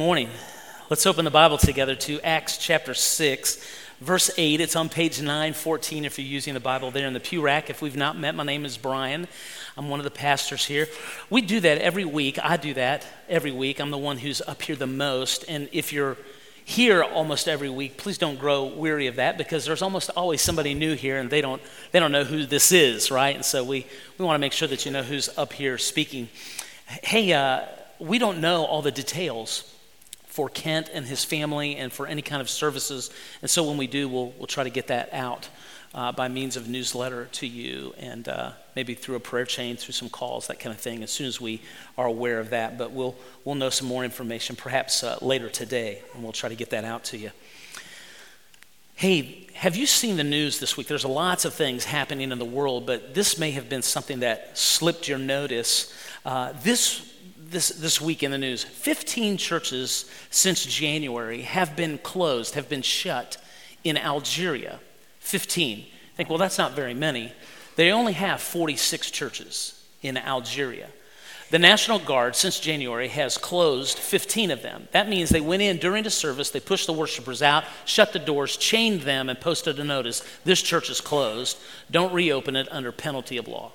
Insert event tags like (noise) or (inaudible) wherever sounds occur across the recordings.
Morning. Let's open the Bible together to Acts chapter 6, verse 8. It's on page 914 if you're using the Bible there in the pew rack. If we've not met, my name is Brian. I'm one of the pastors here. We do that every week. I do that every week. I'm the one who's up here the most. And if you're here almost every week, please don't grow weary of that because there's almost always somebody new here and they don't, they don't know who this is, right? And so we, we want to make sure that you know who's up here speaking. Hey, uh, we don't know all the details for Kent and his family and for any kind of services. And so when we do, we'll, we'll try to get that out uh, by means of newsletter to you and uh, maybe through a prayer chain, through some calls, that kind of thing, as soon as we are aware of that. But we'll, we'll know some more information perhaps uh, later today, and we'll try to get that out to you. Hey, have you seen the news this week? There's lots of things happening in the world, but this may have been something that slipped your notice. Uh, this this, this week in the news 15 churches since January have been closed, have been shut in Algeria. 15. I think, well, that's not very many. They only have 46 churches in Algeria. The National Guard, since January, has closed 15 of them. That means they went in during the service, they pushed the worshipers out, shut the doors, chained them, and posted a notice this church is closed. Don't reopen it under penalty of law.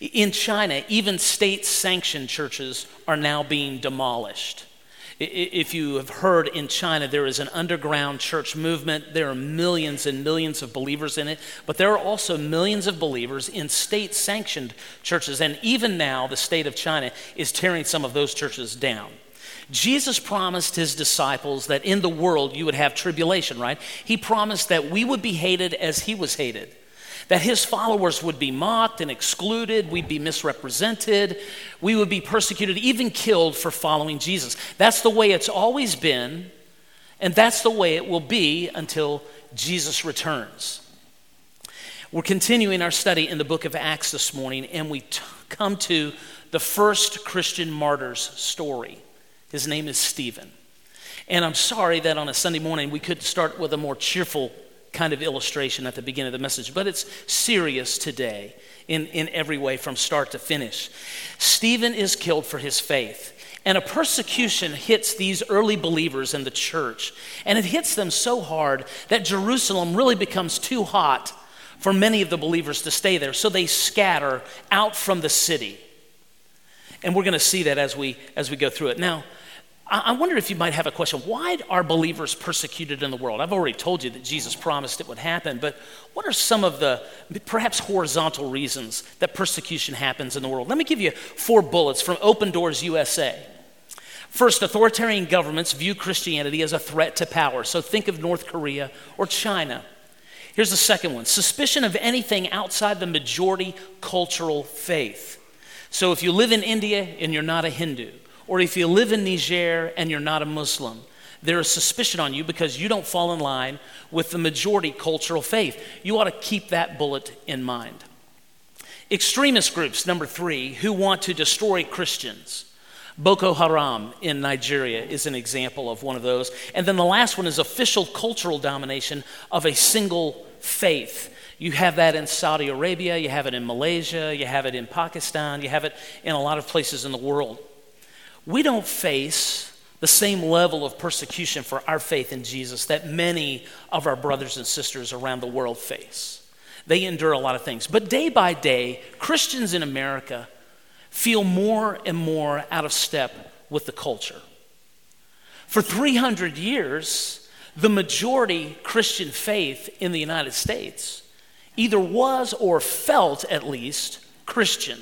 In China, even state sanctioned churches are now being demolished. If you have heard in China, there is an underground church movement. There are millions and millions of believers in it, but there are also millions of believers in state sanctioned churches. And even now, the state of China is tearing some of those churches down. Jesus promised his disciples that in the world you would have tribulation, right? He promised that we would be hated as he was hated that his followers would be mocked and excluded, we'd be misrepresented, we would be persecuted, even killed for following Jesus. That's the way it's always been, and that's the way it will be until Jesus returns. We're continuing our study in the book of Acts this morning, and we t- come to the first Christian martyr's story. His name is Stephen. And I'm sorry that on a Sunday morning we couldn't start with a more cheerful kind of illustration at the beginning of the message, but it's serious today in, in every way from start to finish. Stephen is killed for his faith. And a persecution hits these early believers in the church. And it hits them so hard that Jerusalem really becomes too hot for many of the believers to stay there. So they scatter out from the city. And we're going to see that as we, as we go through it. Now, I wonder if you might have a question. Why are believers persecuted in the world? I've already told you that Jesus promised it would happen, but what are some of the perhaps horizontal reasons that persecution happens in the world? Let me give you four bullets from Open Doors USA. First, authoritarian governments view Christianity as a threat to power. So think of North Korea or China. Here's the second one suspicion of anything outside the majority cultural faith. So if you live in India and you're not a Hindu, or if you live in Niger and you're not a Muslim, there is suspicion on you because you don't fall in line with the majority cultural faith. You ought to keep that bullet in mind. Extremist groups, number three, who want to destroy Christians. Boko Haram in Nigeria is an example of one of those. And then the last one is official cultural domination of a single faith. You have that in Saudi Arabia, you have it in Malaysia, you have it in Pakistan, you have it in a lot of places in the world we don't face the same level of persecution for our faith in Jesus that many of our brothers and sisters around the world face. They endure a lot of things. But day by day, Christians in America feel more and more out of step with the culture. For 300 years, the majority Christian faith in the United States either was or felt at least Christian.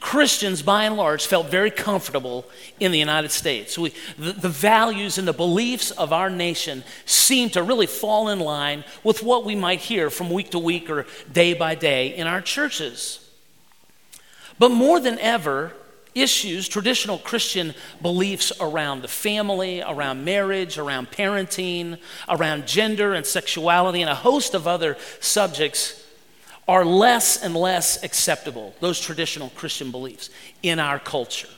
Christians, by and large, felt very comfortable in the United States. We, the, the values and the beliefs of our nation seem to really fall in line with what we might hear from week to week or day by day in our churches. But more than ever, issues, traditional Christian beliefs around the family, around marriage, around parenting, around gender and sexuality, and a host of other subjects are less and less acceptable, those traditional Christian beliefs, in our culture.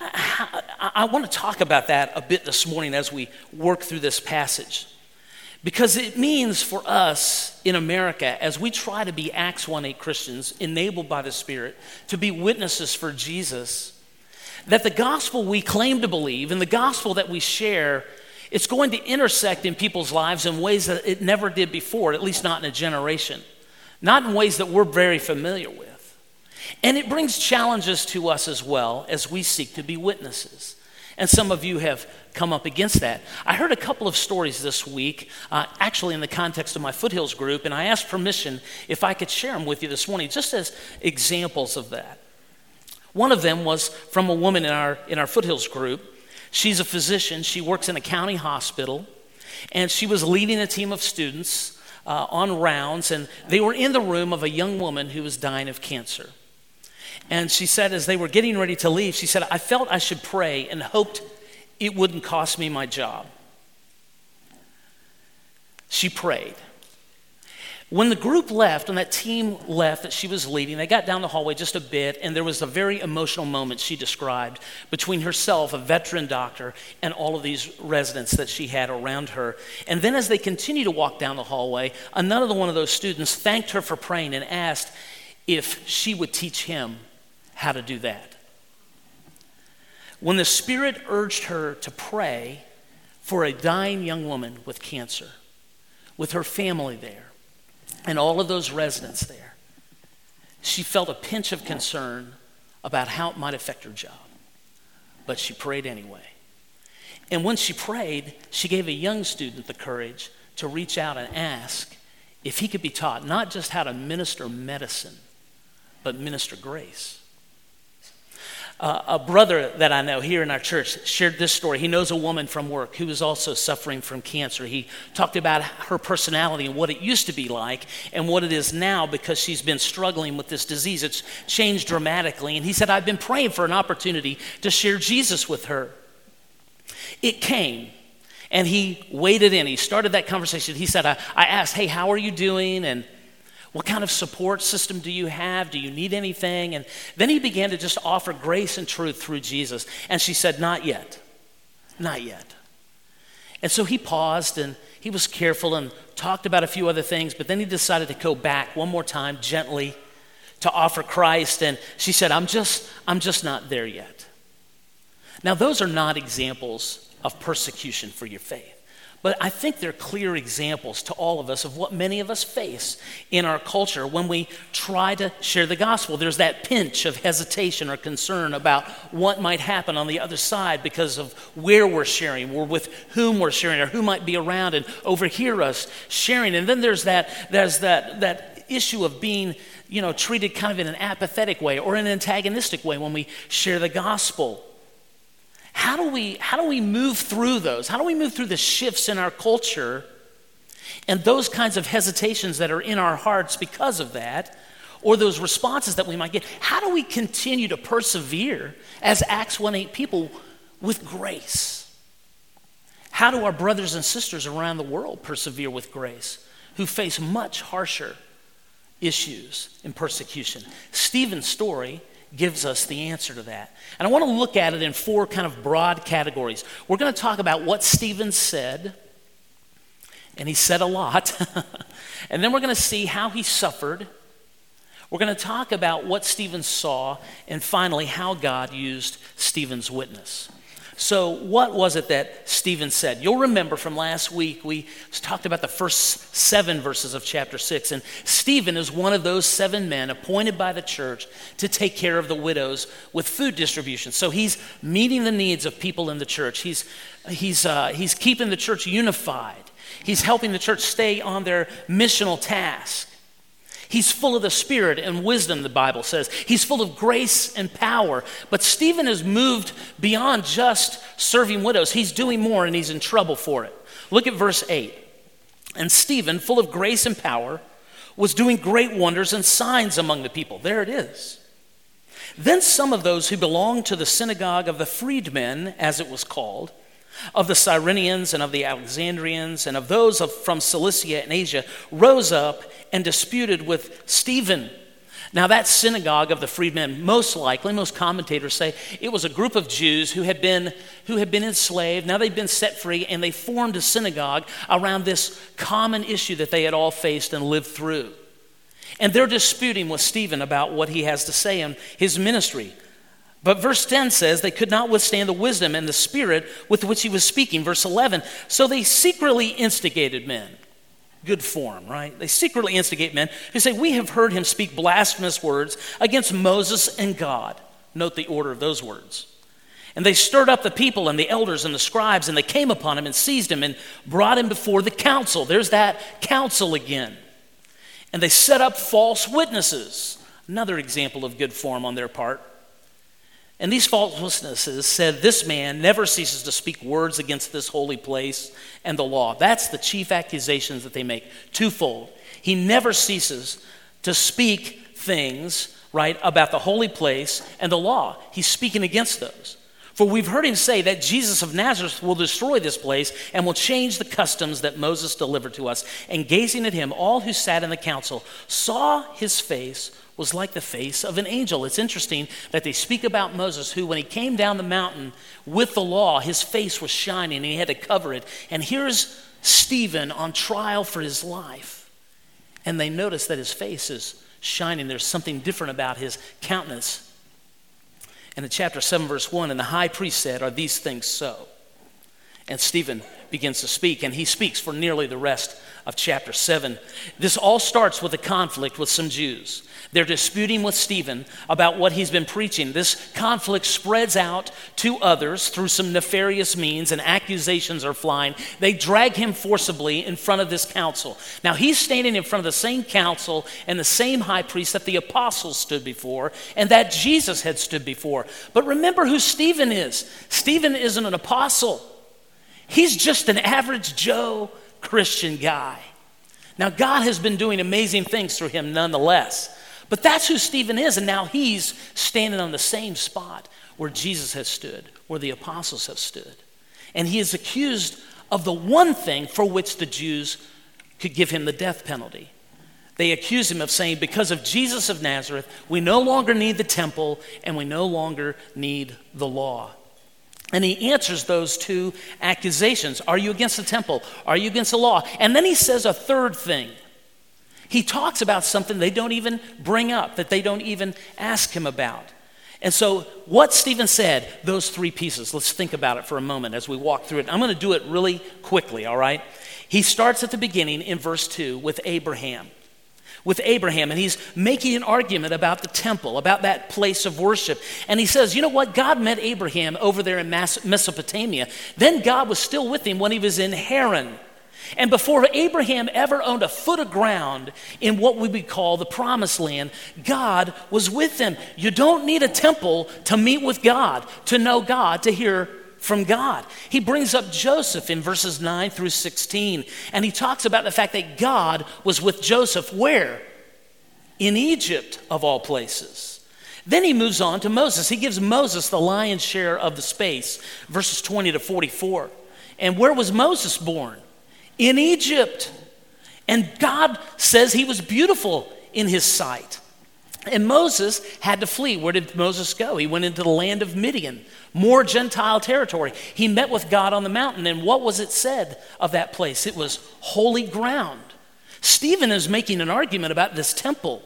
I, want to talk about that a bit this morning as we work through this passage. Because it means for us in America, as we try to be Acts 1 8 Christians, enabled by the Spirit, to be witnesses for Jesus, that the gospel we claim to believe and the gospel that we share it's going to intersect in people's lives in ways that it never did before, at least not in a generation, not in ways that we're very familiar with. And it brings challenges to us as well as we seek to be witnesses. And some of you have come up against that. I heard a couple of stories this week, uh, actually in the context of my Foothills group, and I asked permission if I could share them with you this morning, just as examples of that. One of them was from a woman in our, in our Foothills group She's a physician, she works in a county hospital, and she was leading a team of students uh, on rounds, and they were in the room of a young woman who was dying of cancer. And she said, as they were getting ready to leave, she said, I felt I should pray and hoped it wouldn't cost me my job. She prayed. When the group left, when that team left that she was leading, they got down the hallway just a bit, and there was a very emotional moment she described between herself, a veteran doctor, and all of these residents that she had around her. And then as they continued to walk down the hallway, another one of those students thanked her for praying and asked if she would teach him how to do that. When the Spirit urged her to pray for a dying young woman with cancer, with her family there, and all of those residents there, she felt a pinch of concern about how it might affect her job. But she prayed anyway. And when she prayed, she gave a young student the courage to reach out and ask if he could be taught not just how to minister medicine, but minister grace. Uh, a brother that I know here in our church shared this story. He knows a woman from work who was also suffering from cancer. He talked about her personality and what it used to be like and what it is now because she's been struggling with this disease. It's changed dramatically. And he said, I've been praying for an opportunity to share Jesus with her. It came. And he waited in. He started that conversation. He said, I, I asked, Hey, how are you doing? And what kind of support system do you have? Do you need anything? And then he began to just offer grace and truth through Jesus. And she said, Not yet. Not yet. And so he paused and he was careful and talked about a few other things, but then he decided to go back one more time gently to offer Christ. And she said, I'm just, I'm just not there yet. Now, those are not examples of persecution for your faith. But I think they're clear examples to all of us of what many of us face in our culture when we try to share the gospel. There's that pinch of hesitation or concern about what might happen on the other side because of where we're sharing, or with whom we're sharing, or who might be around and overhear us sharing. And then there's that, there's that, that issue of being you know, treated kind of in an apathetic way or an antagonistic way when we share the gospel. How do we how do we move through those? How do we move through the shifts in our culture and those kinds of hesitations that are in our hearts because of that? Or those responses that we might get. How do we continue to persevere as Acts 1 8 people with grace? How do our brothers and sisters around the world persevere with grace who face much harsher issues and persecution? Stephen's story gives us the answer to that. And I want to look at it in four kind of broad categories. We're going to talk about what Stephen said, and he said a lot. (laughs) and then we're going to see how he suffered. We're going to talk about what Stephen saw, and finally, how God used Stephen's witness. So, what was it that Stephen said? You'll remember from last week, we talked about the first seven verses of chapter six. And Stephen is one of those seven men appointed by the church to take care of the widows with food distribution. So, he's meeting the needs of people in the church, he's, he's, uh, he's keeping the church unified, he's helping the church stay on their missional task. He's full of the Spirit and wisdom, the Bible says. He's full of grace and power. But Stephen has moved beyond just serving widows. He's doing more and he's in trouble for it. Look at verse 8. And Stephen, full of grace and power, was doing great wonders and signs among the people. There it is. Then some of those who belonged to the synagogue of the freedmen, as it was called, of the Cyrenians and of the Alexandrians and of those of, from Cilicia and Asia rose up and disputed with Stephen. Now, that synagogue of the freedmen, most likely, most commentators say it was a group of Jews who had been, who had been enslaved. Now they've been set free, and they formed a synagogue around this common issue that they had all faced and lived through. And they're disputing with Stephen about what he has to say in his ministry. But verse 10 says they could not withstand the wisdom and the spirit with which he was speaking. Verse 11, so they secretly instigated men. Good form, right? They secretly instigate men who say, We have heard him speak blasphemous words against Moses and God. Note the order of those words. And they stirred up the people and the elders and the scribes, and they came upon him and seized him and brought him before the council. There's that council again. And they set up false witnesses. Another example of good form on their part. And these false witnesses said, This man never ceases to speak words against this holy place and the law. That's the chief accusations that they make. Twofold. He never ceases to speak things, right, about the holy place and the law. He's speaking against those. For we've heard him say that Jesus of Nazareth will destroy this place and will change the customs that Moses delivered to us. And gazing at him, all who sat in the council saw his face was like the face of an angel. It's interesting that they speak about Moses, who, when he came down the mountain with the law, his face was shining and he had to cover it. And here's Stephen on trial for his life. And they notice that his face is shining. There's something different about his countenance. And in chapter 7, verse 1, and the high priest said, Are these things so? And Stephen begins to speak, and he speaks for nearly the rest of chapter 7. This all starts with a conflict with some Jews. They're disputing with Stephen about what he's been preaching. This conflict spreads out to others through some nefarious means, and accusations are flying. They drag him forcibly in front of this council. Now, he's standing in front of the same council and the same high priest that the apostles stood before and that Jesus had stood before. But remember who Stephen is Stephen isn't an apostle, he's just an average Joe Christian guy. Now, God has been doing amazing things through him nonetheless. But that's who Stephen is, and now he's standing on the same spot where Jesus has stood, where the apostles have stood. And he is accused of the one thing for which the Jews could give him the death penalty. They accuse him of saying, Because of Jesus of Nazareth, we no longer need the temple and we no longer need the law. And he answers those two accusations Are you against the temple? Are you against the law? And then he says a third thing he talks about something they don't even bring up, that they don't even ask him about. And so, what Stephen said, those three pieces, let's think about it for a moment as we walk through it. I'm going to do it really quickly, all right? He starts at the beginning in verse 2 with Abraham. With Abraham, and he's making an argument about the temple, about that place of worship. And he says, You know what? God met Abraham over there in Mesopotamia. Then God was still with him when he was in Haran. And before Abraham ever owned a foot of ground in what we would call the promised land, God was with them. You don't need a temple to meet with God, to know God, to hear from God. He brings up Joseph in verses 9 through 16, and he talks about the fact that God was with Joseph where? In Egypt, of all places. Then he moves on to Moses. He gives Moses the lion's share of the space, verses 20 to 44. And where was Moses born? in Egypt. And God says he was beautiful in his sight. And Moses had to flee. Where did Moses go? He went into the land of Midian, more Gentile territory. He met with God on the mountain. And what was it said of that place? It was holy ground. Stephen is making an argument about this temple.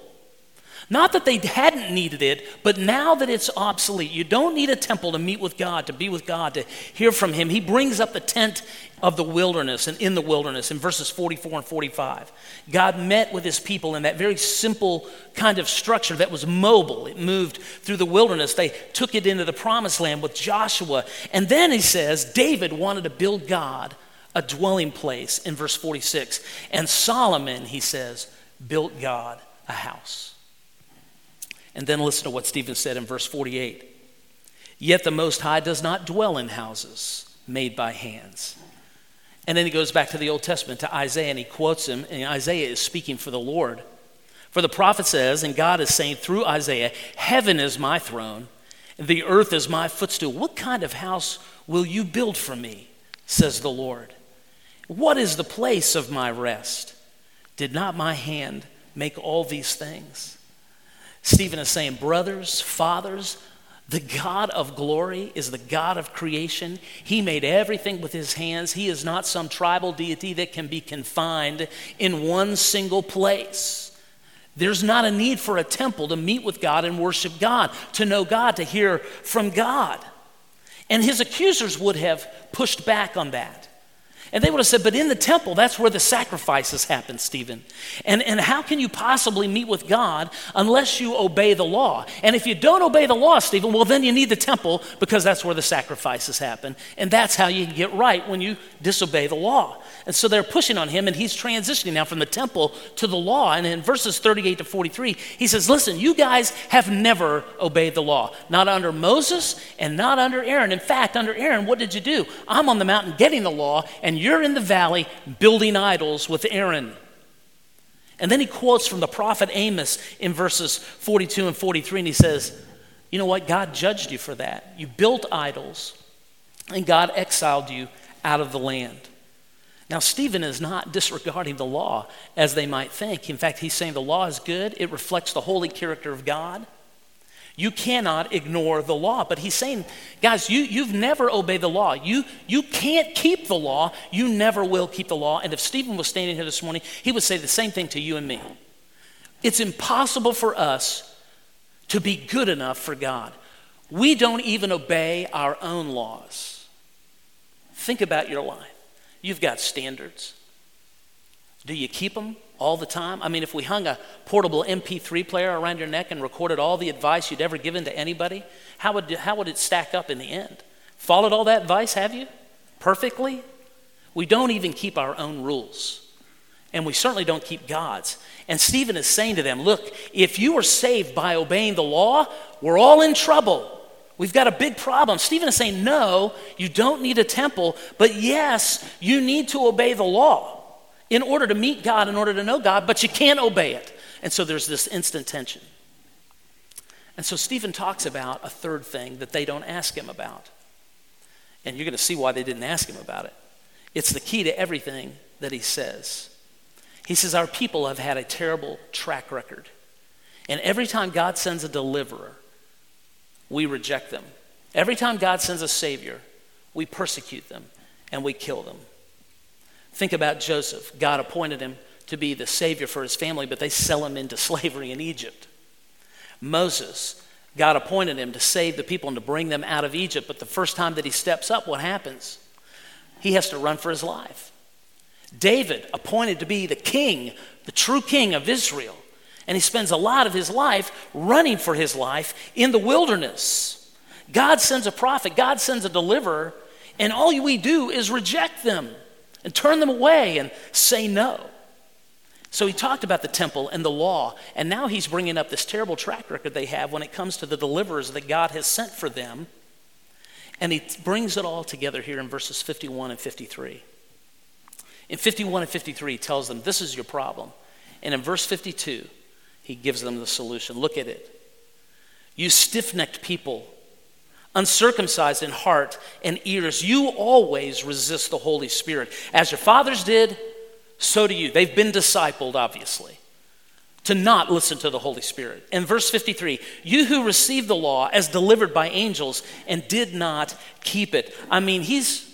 Not that they hadn't needed it, but now that it's obsolete, you don't need a temple to meet with God, to be with God, to hear from Him. He brings up the tent of the wilderness and in the wilderness in verses 44 and 45. God met with His people in that very simple kind of structure that was mobile. It moved through the wilderness. They took it into the promised land with Joshua. And then He says, David wanted to build God a dwelling place in verse 46. And Solomon, he says, built God a house. And then listen to what Stephen said in verse 48. Yet the Most High does not dwell in houses made by hands. And then he goes back to the Old Testament to Isaiah and he quotes him, and Isaiah is speaking for the Lord. For the prophet says, and God is saying through Isaiah, Heaven is my throne, the earth is my footstool. What kind of house will you build for me? says the Lord. What is the place of my rest? Did not my hand make all these things? Stephen is saying, Brothers, fathers, the God of glory is the God of creation. He made everything with his hands. He is not some tribal deity that can be confined in one single place. There's not a need for a temple to meet with God and worship God, to know God, to hear from God. And his accusers would have pushed back on that. And they would have said, But in the temple, that's where the sacrifices happen, Stephen. And, and how can you possibly meet with God unless you obey the law? And if you don't obey the law, Stephen, well, then you need the temple because that's where the sacrifices happen. And that's how you get right when you disobey the law. And so they're pushing on him, and he's transitioning now from the temple to the law. And in verses 38 to 43, he says, Listen, you guys have never obeyed the law, not under Moses and not under Aaron. In fact, under Aaron, what did you do? I'm on the mountain getting the law, and you're in the valley building idols with Aaron. And then he quotes from the prophet Amos in verses 42 and 43, and he says, You know what? God judged you for that. You built idols, and God exiled you out of the land. Now, Stephen is not disregarding the law as they might think. In fact, he's saying the law is good, it reflects the holy character of God. You cannot ignore the law. But he's saying, guys, you, you've never obeyed the law. You, you can't keep the law. You never will keep the law. And if Stephen was standing here this morning, he would say the same thing to you and me. It's impossible for us to be good enough for God. We don't even obey our own laws. Think about your life. You've got standards. Do you keep them all the time? I mean, if we hung a portable MP3 player around your neck and recorded all the advice you'd ever given to anybody, how would, how would it stack up in the end? Followed all that advice, have you? Perfectly? We don't even keep our own rules. And we certainly don't keep God's. And Stephen is saying to them, Look, if you are saved by obeying the law, we're all in trouble. We've got a big problem. Stephen is saying, no, you don't need a temple, but yes, you need to obey the law in order to meet God, in order to know God, but you can't obey it. And so there's this instant tension. And so Stephen talks about a third thing that they don't ask him about. And you're going to see why they didn't ask him about it. It's the key to everything that he says. He says, Our people have had a terrible track record. And every time God sends a deliverer, we reject them. Every time God sends a Savior, we persecute them and we kill them. Think about Joseph. God appointed him to be the Savior for his family, but they sell him into (laughs) slavery in Egypt. Moses, God appointed him to save the people and to bring them out of Egypt, but the first time that he steps up, what happens? He has to run for his life. David, appointed to be the king, the true king of Israel, and he spends a lot of his life running for his life in the wilderness. God sends a prophet, God sends a deliverer, and all we do is reject them and turn them away and say no. So he talked about the temple and the law, and now he's bringing up this terrible track record they have when it comes to the deliverers that God has sent for them. And he brings it all together here in verses 51 and 53. In 51 and 53, he tells them, This is your problem. And in verse 52, he gives them the solution. Look at it. You stiff necked people, uncircumcised in heart and ears, you always resist the Holy Spirit. As your fathers did, so do you. They've been discipled, obviously, to not listen to the Holy Spirit. In verse 53, you who received the law as delivered by angels and did not keep it. I mean, he's.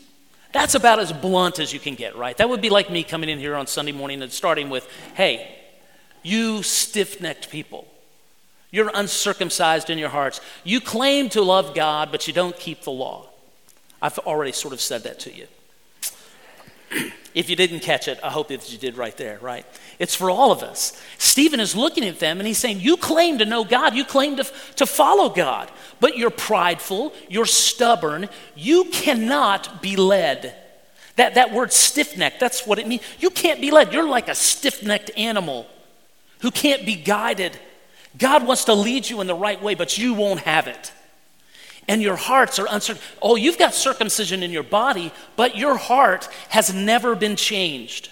That's about as blunt as you can get, right? That would be like me coming in here on Sunday morning and starting with, hey, you stiff necked people. You're uncircumcised in your hearts. You claim to love God, but you don't keep the law. I've already sort of said that to you. (clears throat) if you didn't catch it, I hope that you did right there, right? It's for all of us. Stephen is looking at them and he's saying, You claim to know God, you claim to, to follow God, but you're prideful, you're stubborn, you cannot be led. That, that word stiff necked, that's what it means. You can't be led. You're like a stiff necked animal who can't be guided. God wants to lead you in the right way, but you won't have it. And your hearts are uncertain. Oh, you've got circumcision in your body, but your heart has never been changed.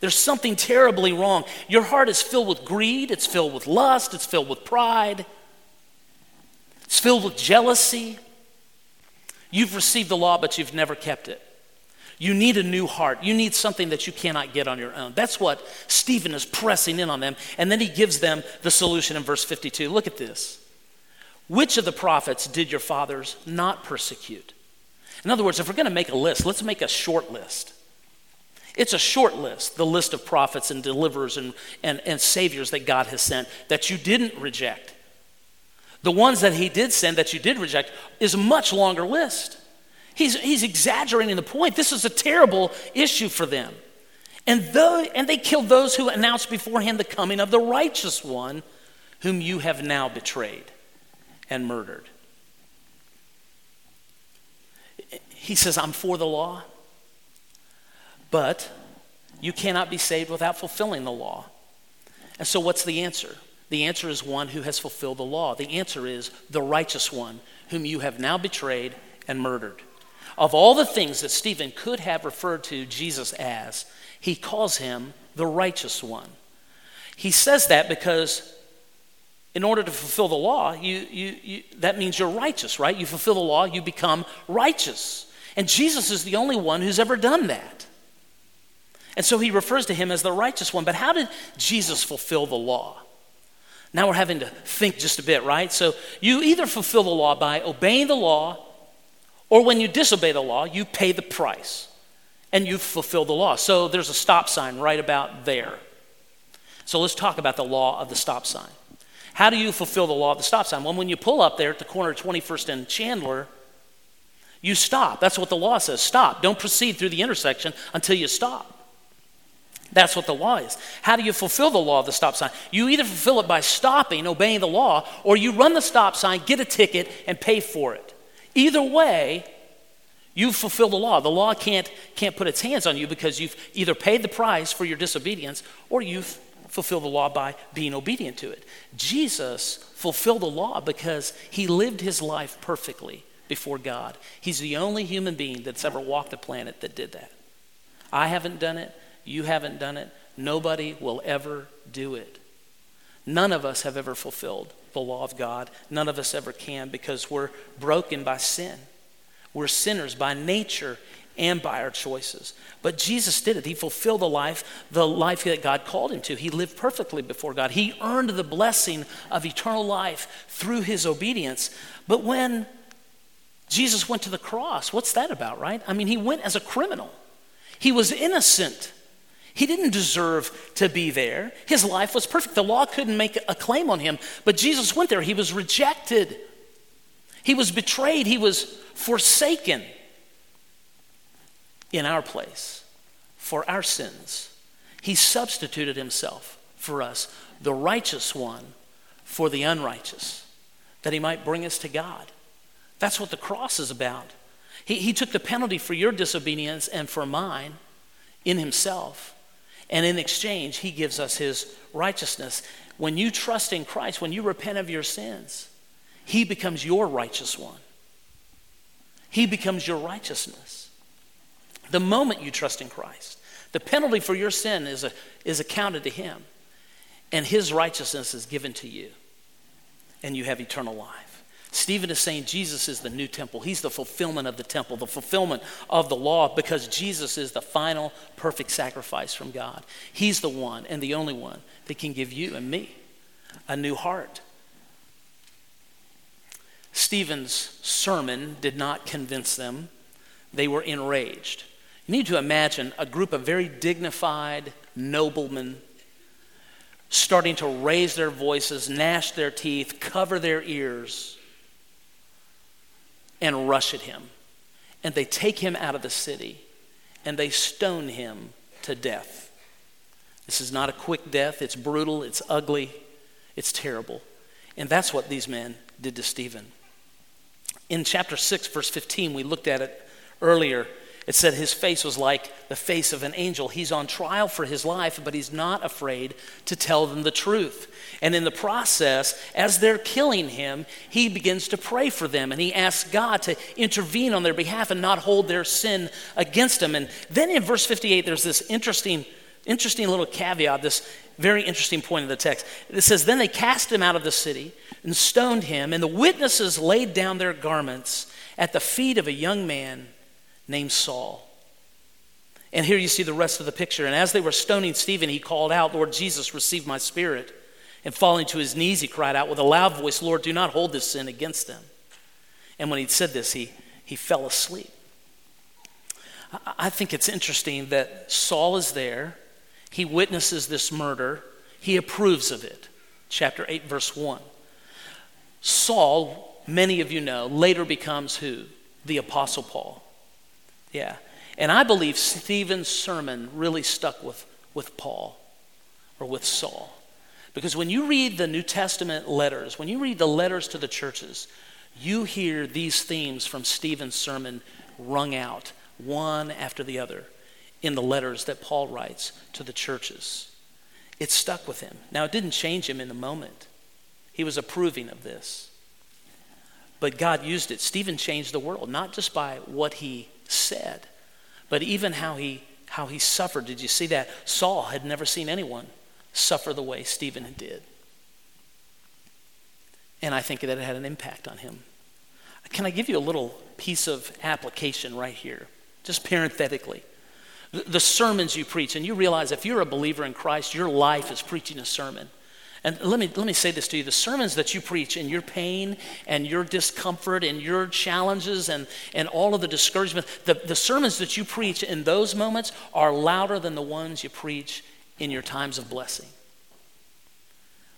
There's something terribly wrong. Your heart is filled with greed, it's filled with lust, it's filled with pride, it's filled with jealousy. You've received the law, but you've never kept it. You need a new heart. You need something that you cannot get on your own. That's what Stephen is pressing in on them. And then he gives them the solution in verse 52. Look at this. Which of the prophets did your fathers not persecute? In other words, if we're going to make a list, let's make a short list. It's a short list, the list of prophets and deliverers and, and, and saviors that God has sent that you didn't reject. The ones that he did send that you did reject is a much longer list. He's, he's exaggerating the point. This is a terrible issue for them. And, though, and they killed those who announced beforehand the coming of the righteous one, whom you have now betrayed and murdered. He says, I'm for the law, but you cannot be saved without fulfilling the law. And so, what's the answer? The answer is one who has fulfilled the law. The answer is the righteous one, whom you have now betrayed and murdered. Of all the things that Stephen could have referred to Jesus as, he calls him the righteous one. He says that because in order to fulfill the law, you, you, you, that means you're righteous, right? You fulfill the law, you become righteous. And Jesus is the only one who's ever done that. And so he refers to him as the righteous one. But how did Jesus fulfill the law? Now we're having to think just a bit, right? So you either fulfill the law by obeying the law, or when you disobey the law, you pay the price and you fulfill the law. So there's a stop sign right about there. So let's talk about the law of the stop sign. How do you fulfill the law of the stop sign? Well, when you pull up there at the corner of 21st and Chandler, you stop. That's what the law says. Stop. Don't proceed through the intersection until you stop. That's what the law is. How do you fulfill the law of the stop sign? You either fulfill it by stopping, obeying the law, or you run the stop sign, get a ticket, and pay for it. Either way, you've fulfilled the law. The law can't, can't put its hands on you because you've either paid the price for your disobedience or you've fulfilled the law by being obedient to it. Jesus fulfilled the law because he lived his life perfectly before God. He's the only human being that's ever walked the planet that did that. I haven't done it. You haven't done it. Nobody will ever do it. None of us have ever fulfilled the law of God. None of us ever can because we're broken by sin. We're sinners by nature and by our choices. But Jesus did it. He fulfilled the life, the life that God called him to. He lived perfectly before God. He earned the blessing of eternal life through his obedience. But when Jesus went to the cross, what's that about, right? I mean, he went as a criminal. He was innocent. He didn't deserve to be there. His life was perfect. The law couldn't make a claim on him, but Jesus went there. He was rejected. He was betrayed. He was forsaken in our place for our sins. He substituted himself for us, the righteous one for the unrighteous, that he might bring us to God. That's what the cross is about. He, he took the penalty for your disobedience and for mine in himself. And in exchange, he gives us his righteousness. When you trust in Christ, when you repent of your sins, he becomes your righteous one. He becomes your righteousness. The moment you trust in Christ, the penalty for your sin is, a, is accounted to Him, and His righteousness is given to you, and you have eternal life. Stephen is saying Jesus is the new temple. He's the fulfillment of the temple, the fulfillment of the law, because Jesus is the final perfect sacrifice from God. He's the one and the only one that can give you and me a new heart. Stephen's sermon did not convince them, they were enraged. You need to imagine a group of very dignified noblemen starting to raise their voices, gnash their teeth, cover their ears, and rush at him. And they take him out of the city and they stone him to death. This is not a quick death, it's brutal, it's ugly, it's terrible. And that's what these men did to Stephen. In chapter 6, verse 15, we looked at it earlier. It said his face was like the face of an angel. He's on trial for his life, but he's not afraid to tell them the truth. And in the process, as they're killing him, he begins to pray for them and he asks God to intervene on their behalf and not hold their sin against them. And then in verse 58, there's this interesting, interesting little caveat, this very interesting point in the text. It says, Then they cast him out of the city and stoned him, and the witnesses laid down their garments at the feet of a young man named Saul. And here you see the rest of the picture. And as they were stoning Stephen, he called out, Lord Jesus, receive my spirit. And falling to his knees, he cried out with a loud voice, Lord, do not hold this sin against them. And when he'd said this, he, he fell asleep. I think it's interesting that Saul is there. He witnesses this murder. He approves of it. Chapter 8, verse 1. Saul, many of you know, later becomes who? The Apostle Paul. Yeah. And I believe Stephen's sermon really stuck with, with Paul or with Saul. Because when you read the New Testament letters, when you read the letters to the churches, you hear these themes from Stephen's sermon rung out one after the other in the letters that Paul writes to the churches. It stuck with him. Now, it didn't change him in the moment, he was approving of this. But God used it. Stephen changed the world, not just by what he said, but even how he, how he suffered. Did you see that? Saul had never seen anyone suffer the way Stephen did. And I think that it had an impact on him. Can I give you a little piece of application right here? Just parenthetically. The sermons you preach, and you realize if you're a believer in Christ, your life is preaching a sermon. And let me, let me say this to you the sermons that you preach in your pain and your discomfort and your challenges and, and all of the discouragement, the, the sermons that you preach in those moments are louder than the ones you preach in your times of blessing.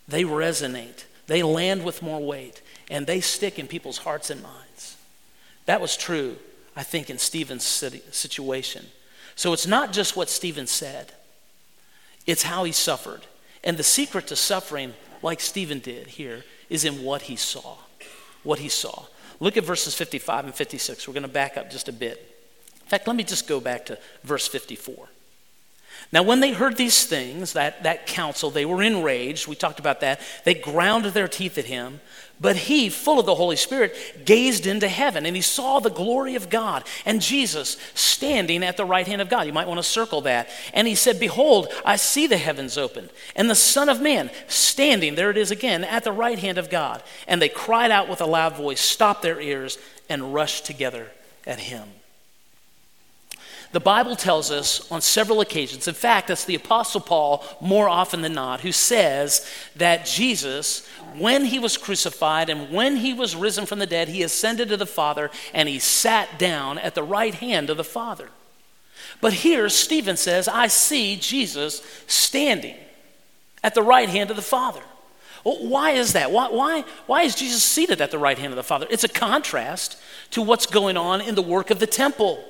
They resonate, they land with more weight, and they stick in people's hearts and minds. That was true, I think, in Stephen's situation. So it's not just what Stephen said, it's how he suffered. And the secret to suffering, like Stephen did here, is in what he saw. What he saw. Look at verses 55 and 56. We're going to back up just a bit. In fact, let me just go back to verse 54. Now, when they heard these things, that, that council, they were enraged. We talked about that. They ground their teeth at him. But he, full of the Holy Spirit, gazed into heaven and he saw the glory of God and Jesus standing at the right hand of God. You might want to circle that. And he said, Behold, I see the heavens opened and the Son of Man standing, there it is again, at the right hand of God. And they cried out with a loud voice, stopped their ears, and rushed together at him. The Bible tells us on several occasions, in fact, it's the Apostle Paul more often than not, who says that Jesus, when he was crucified and when he was risen from the dead, he ascended to the Father and he sat down at the right hand of the Father. But here, Stephen says, I see Jesus standing at the right hand of the Father. Well, why is that? Why, why, why is Jesus seated at the right hand of the Father? It's a contrast to what's going on in the work of the temple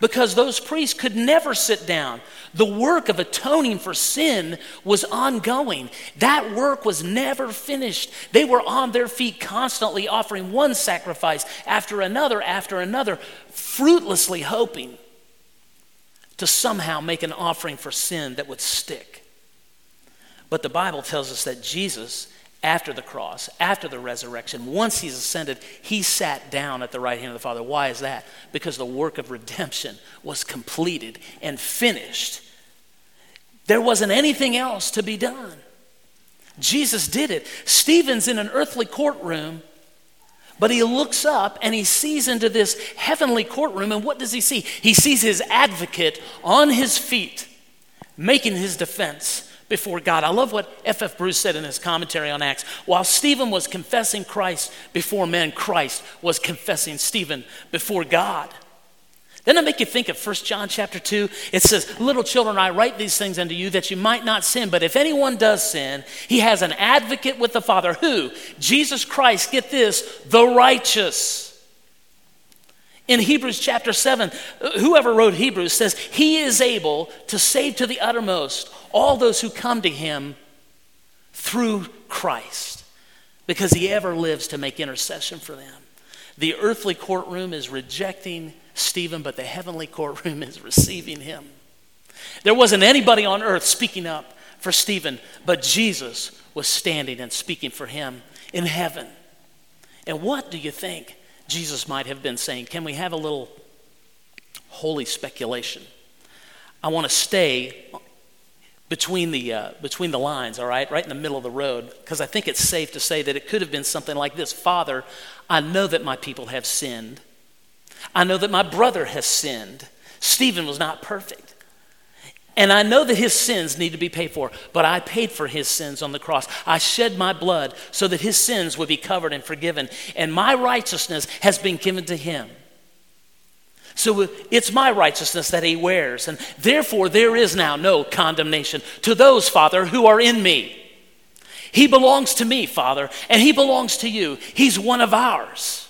because those priests could never sit down. The work of atoning for sin was ongoing. That work was never finished. They were on their feet constantly offering one sacrifice after another after another, fruitlessly hoping to somehow make an offering for sin that would stick. But the Bible tells us that Jesus after the cross, after the resurrection, once he's ascended, he sat down at the right hand of the Father. Why is that? Because the work of redemption was completed and finished. There wasn't anything else to be done. Jesus did it. Stephen's in an earthly courtroom, but he looks up and he sees into this heavenly courtroom, and what does he see? He sees his advocate on his feet making his defense before God. I love what F.F. F. Bruce said in his commentary on Acts. While Stephen was confessing Christ before men, Christ was confessing Stephen before God. Doesn't make you think of 1 John chapter 2? It says, Little children, I write these things unto you that you might not sin. But if anyone does sin, he has an advocate with the Father. Who? Jesus Christ, get this, the righteous. In Hebrews chapter 7, whoever wrote Hebrews says, He is able to save to the uttermost all those who come to Him through Christ, because He ever lives to make intercession for them. The earthly courtroom is rejecting Stephen, but the heavenly courtroom is receiving him. There wasn't anybody on earth speaking up for Stephen, but Jesus was standing and speaking for him in heaven. And what do you think Jesus might have been saying. Can we have a little holy speculation? I want to stay between the, uh, between the lines, all right, right in the middle of the road, because I think it's safe to say that it could have been something like this Father, I know that my people have sinned. I know that my brother has sinned. Stephen was not perfect. And I know that his sins need to be paid for, but I paid for his sins on the cross. I shed my blood so that his sins would be covered and forgiven, and my righteousness has been given to him. So it's my righteousness that he wears. And therefore, there is now no condemnation to those, Father, who are in me. He belongs to me, Father, and he belongs to you. He's one of ours.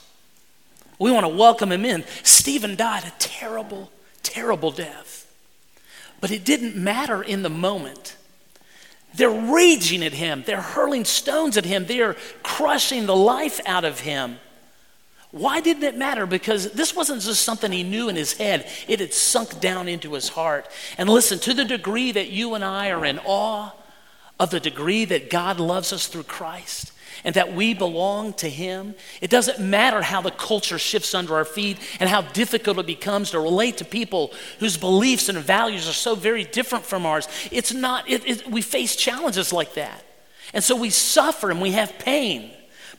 We want to welcome him in. Stephen died a terrible, terrible death. But it didn't matter in the moment. They're raging at him, they're hurling stones at him, they're crushing the life out of him. Why didn't it matter? Because this wasn't just something he knew in his head, it had sunk down into his heart. And listen, to the degree that you and I are in awe of the degree that God loves us through Christ and that we belong to Him, it doesn't matter how the culture shifts under our feet and how difficult it becomes to relate to people whose beliefs and values are so very different from ours. It's not, it, it, we face challenges like that. And so we suffer and we have pain.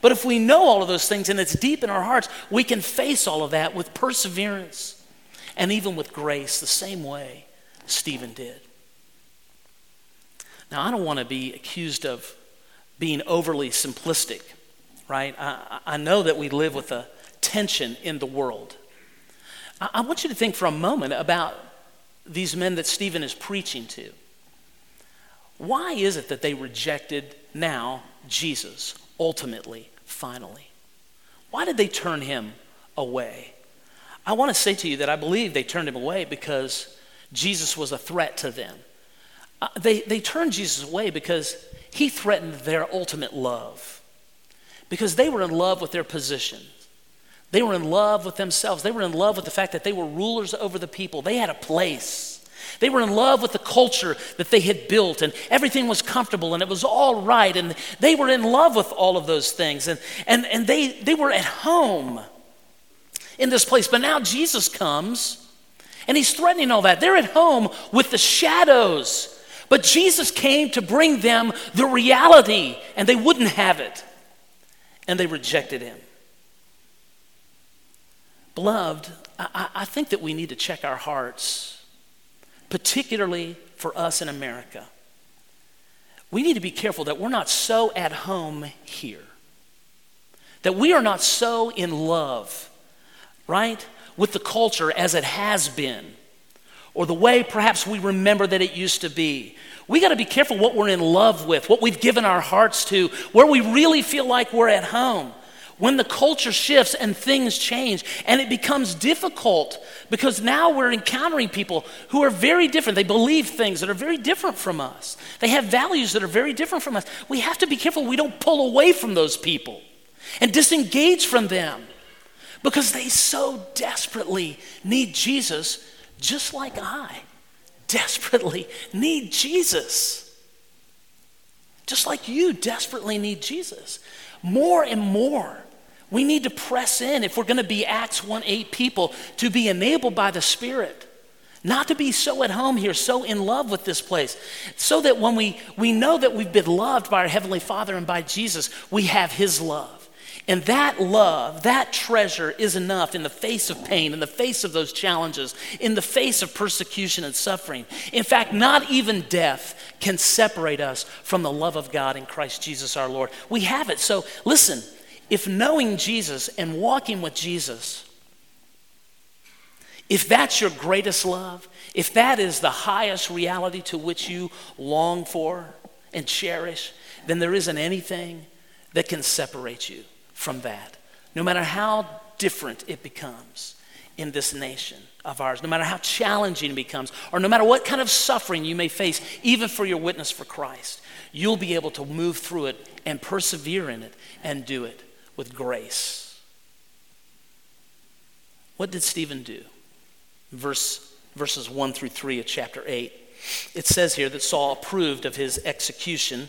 But if we know all of those things and it's deep in our hearts, we can face all of that with perseverance and even with grace, the same way Stephen did. Now, I don't want to be accused of being overly simplistic, right? I, I know that we live with a tension in the world. I, I want you to think for a moment about these men that Stephen is preaching to. Why is it that they rejected now Jesus ultimately finally? Why did they turn him away? I want to say to you that I believe they turned him away because Jesus was a threat to them. Uh, they, they turned Jesus away because he threatened their ultimate love. Because they were in love with their position. They were in love with themselves. They were in love with the fact that they were rulers over the people. They had a place. They were in love with the culture that they had built, and everything was comfortable and it was all right. And they were in love with all of those things. And, and, and they, they were at home in this place. But now Jesus comes and he's threatening all that. They're at home with the shadows. But Jesus came to bring them the reality, and they wouldn't have it. And they rejected him. Beloved, I, I think that we need to check our hearts particularly for us in America. We need to be careful that we're not so at home here, that we are not so in love, right, with the culture as it has been, or the way perhaps we remember that it used to be. We got to be careful what we're in love with, what we've given our hearts to, where we really feel like we're at home when the culture shifts and things change and it becomes difficult because now we're encountering people who are very different. They believe things that are very different from us, they have values that are very different from us. We have to be careful we don't pull away from those people and disengage from them because they so desperately need Jesus, just like I desperately need Jesus. Just like you desperately need Jesus. More and more, we need to press in if we're going to be Acts 1 8 people to be enabled by the Spirit. Not to be so at home here, so in love with this place, so that when we, we know that we've been loved by our Heavenly Father and by Jesus, we have His love. And that love, that treasure is enough in the face of pain, in the face of those challenges, in the face of persecution and suffering. In fact, not even death can separate us from the love of God in Christ Jesus our Lord. We have it. So listen, if knowing Jesus and walking with Jesus, if that's your greatest love, if that is the highest reality to which you long for and cherish, then there isn't anything that can separate you from that. No matter how different it becomes in this nation of ours, no matter how challenging it becomes, or no matter what kind of suffering you may face, even for your witness for Christ, you'll be able to move through it and persevere in it and do it with grace. What did Stephen do? Verse, verses 1 through 3 of chapter 8. It says here that Saul approved of his execution,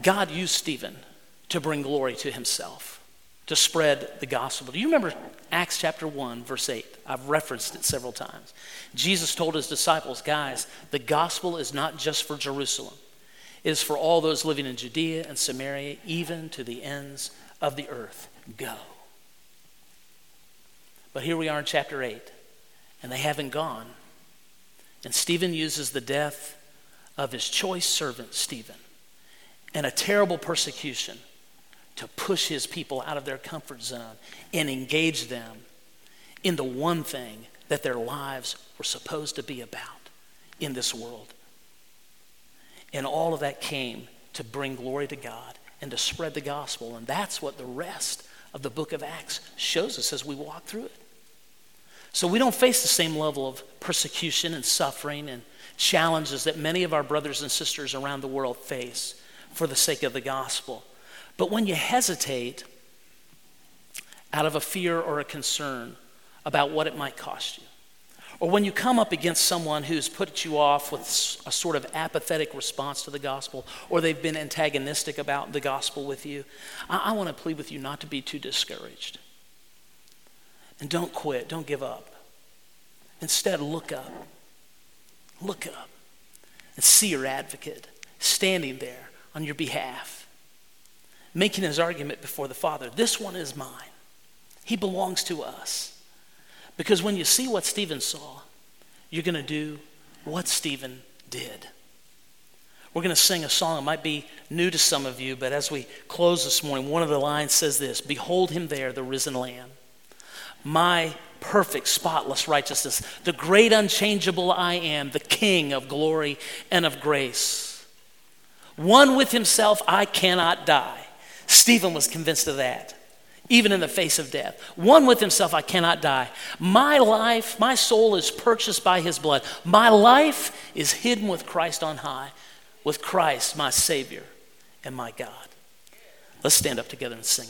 God used Stephen to bring glory to himself. to spread the gospel. Do you remember Acts chapter 1, verse 8? I've referenced it several times. Jesus told his disciples, guys, the gospel is not just for Jerusalem, it is for all those living in Judea and Samaria, even to the ends of the earth. Go. But here we are in chapter 8, and they haven't gone. And Stephen uses the death of his choice servant, Stephen, and a terrible persecution to push his people out of their comfort zone and engage them in the one thing that their lives were supposed to be about in this world. And all of that came to bring glory to God and to spread the gospel. And that's what the rest of the book of Acts shows us as we walk through it. So we don't face the same level of persecution and suffering and challenges that many of our brothers and sisters around the world face for the sake of the gospel. But when you hesitate out of a fear or a concern about what it might cost you, or when you come up against someone who's put you off with a sort of apathetic response to the gospel, or they've been antagonistic about the gospel with you, I, I want to plead with you not to be too discouraged. And don't quit, don't give up. Instead, look up. Look up and see your advocate standing there on your behalf, making his argument before the Father. This one is mine, he belongs to us. Because when you see what Stephen saw, you're going to do what Stephen did. We're going to sing a song. It might be new to some of you, but as we close this morning, one of the lines says this Behold him there, the risen Lamb. My perfect, spotless righteousness, the great, unchangeable I am, the King of glory and of grace. One with himself, I cannot die. Stephen was convinced of that even in the face of death. One with himself, I cannot die. My life, my soul is purchased by his blood. My life is hidden with Christ on high, with Christ, my Savior and my God. Let's stand up together and sing.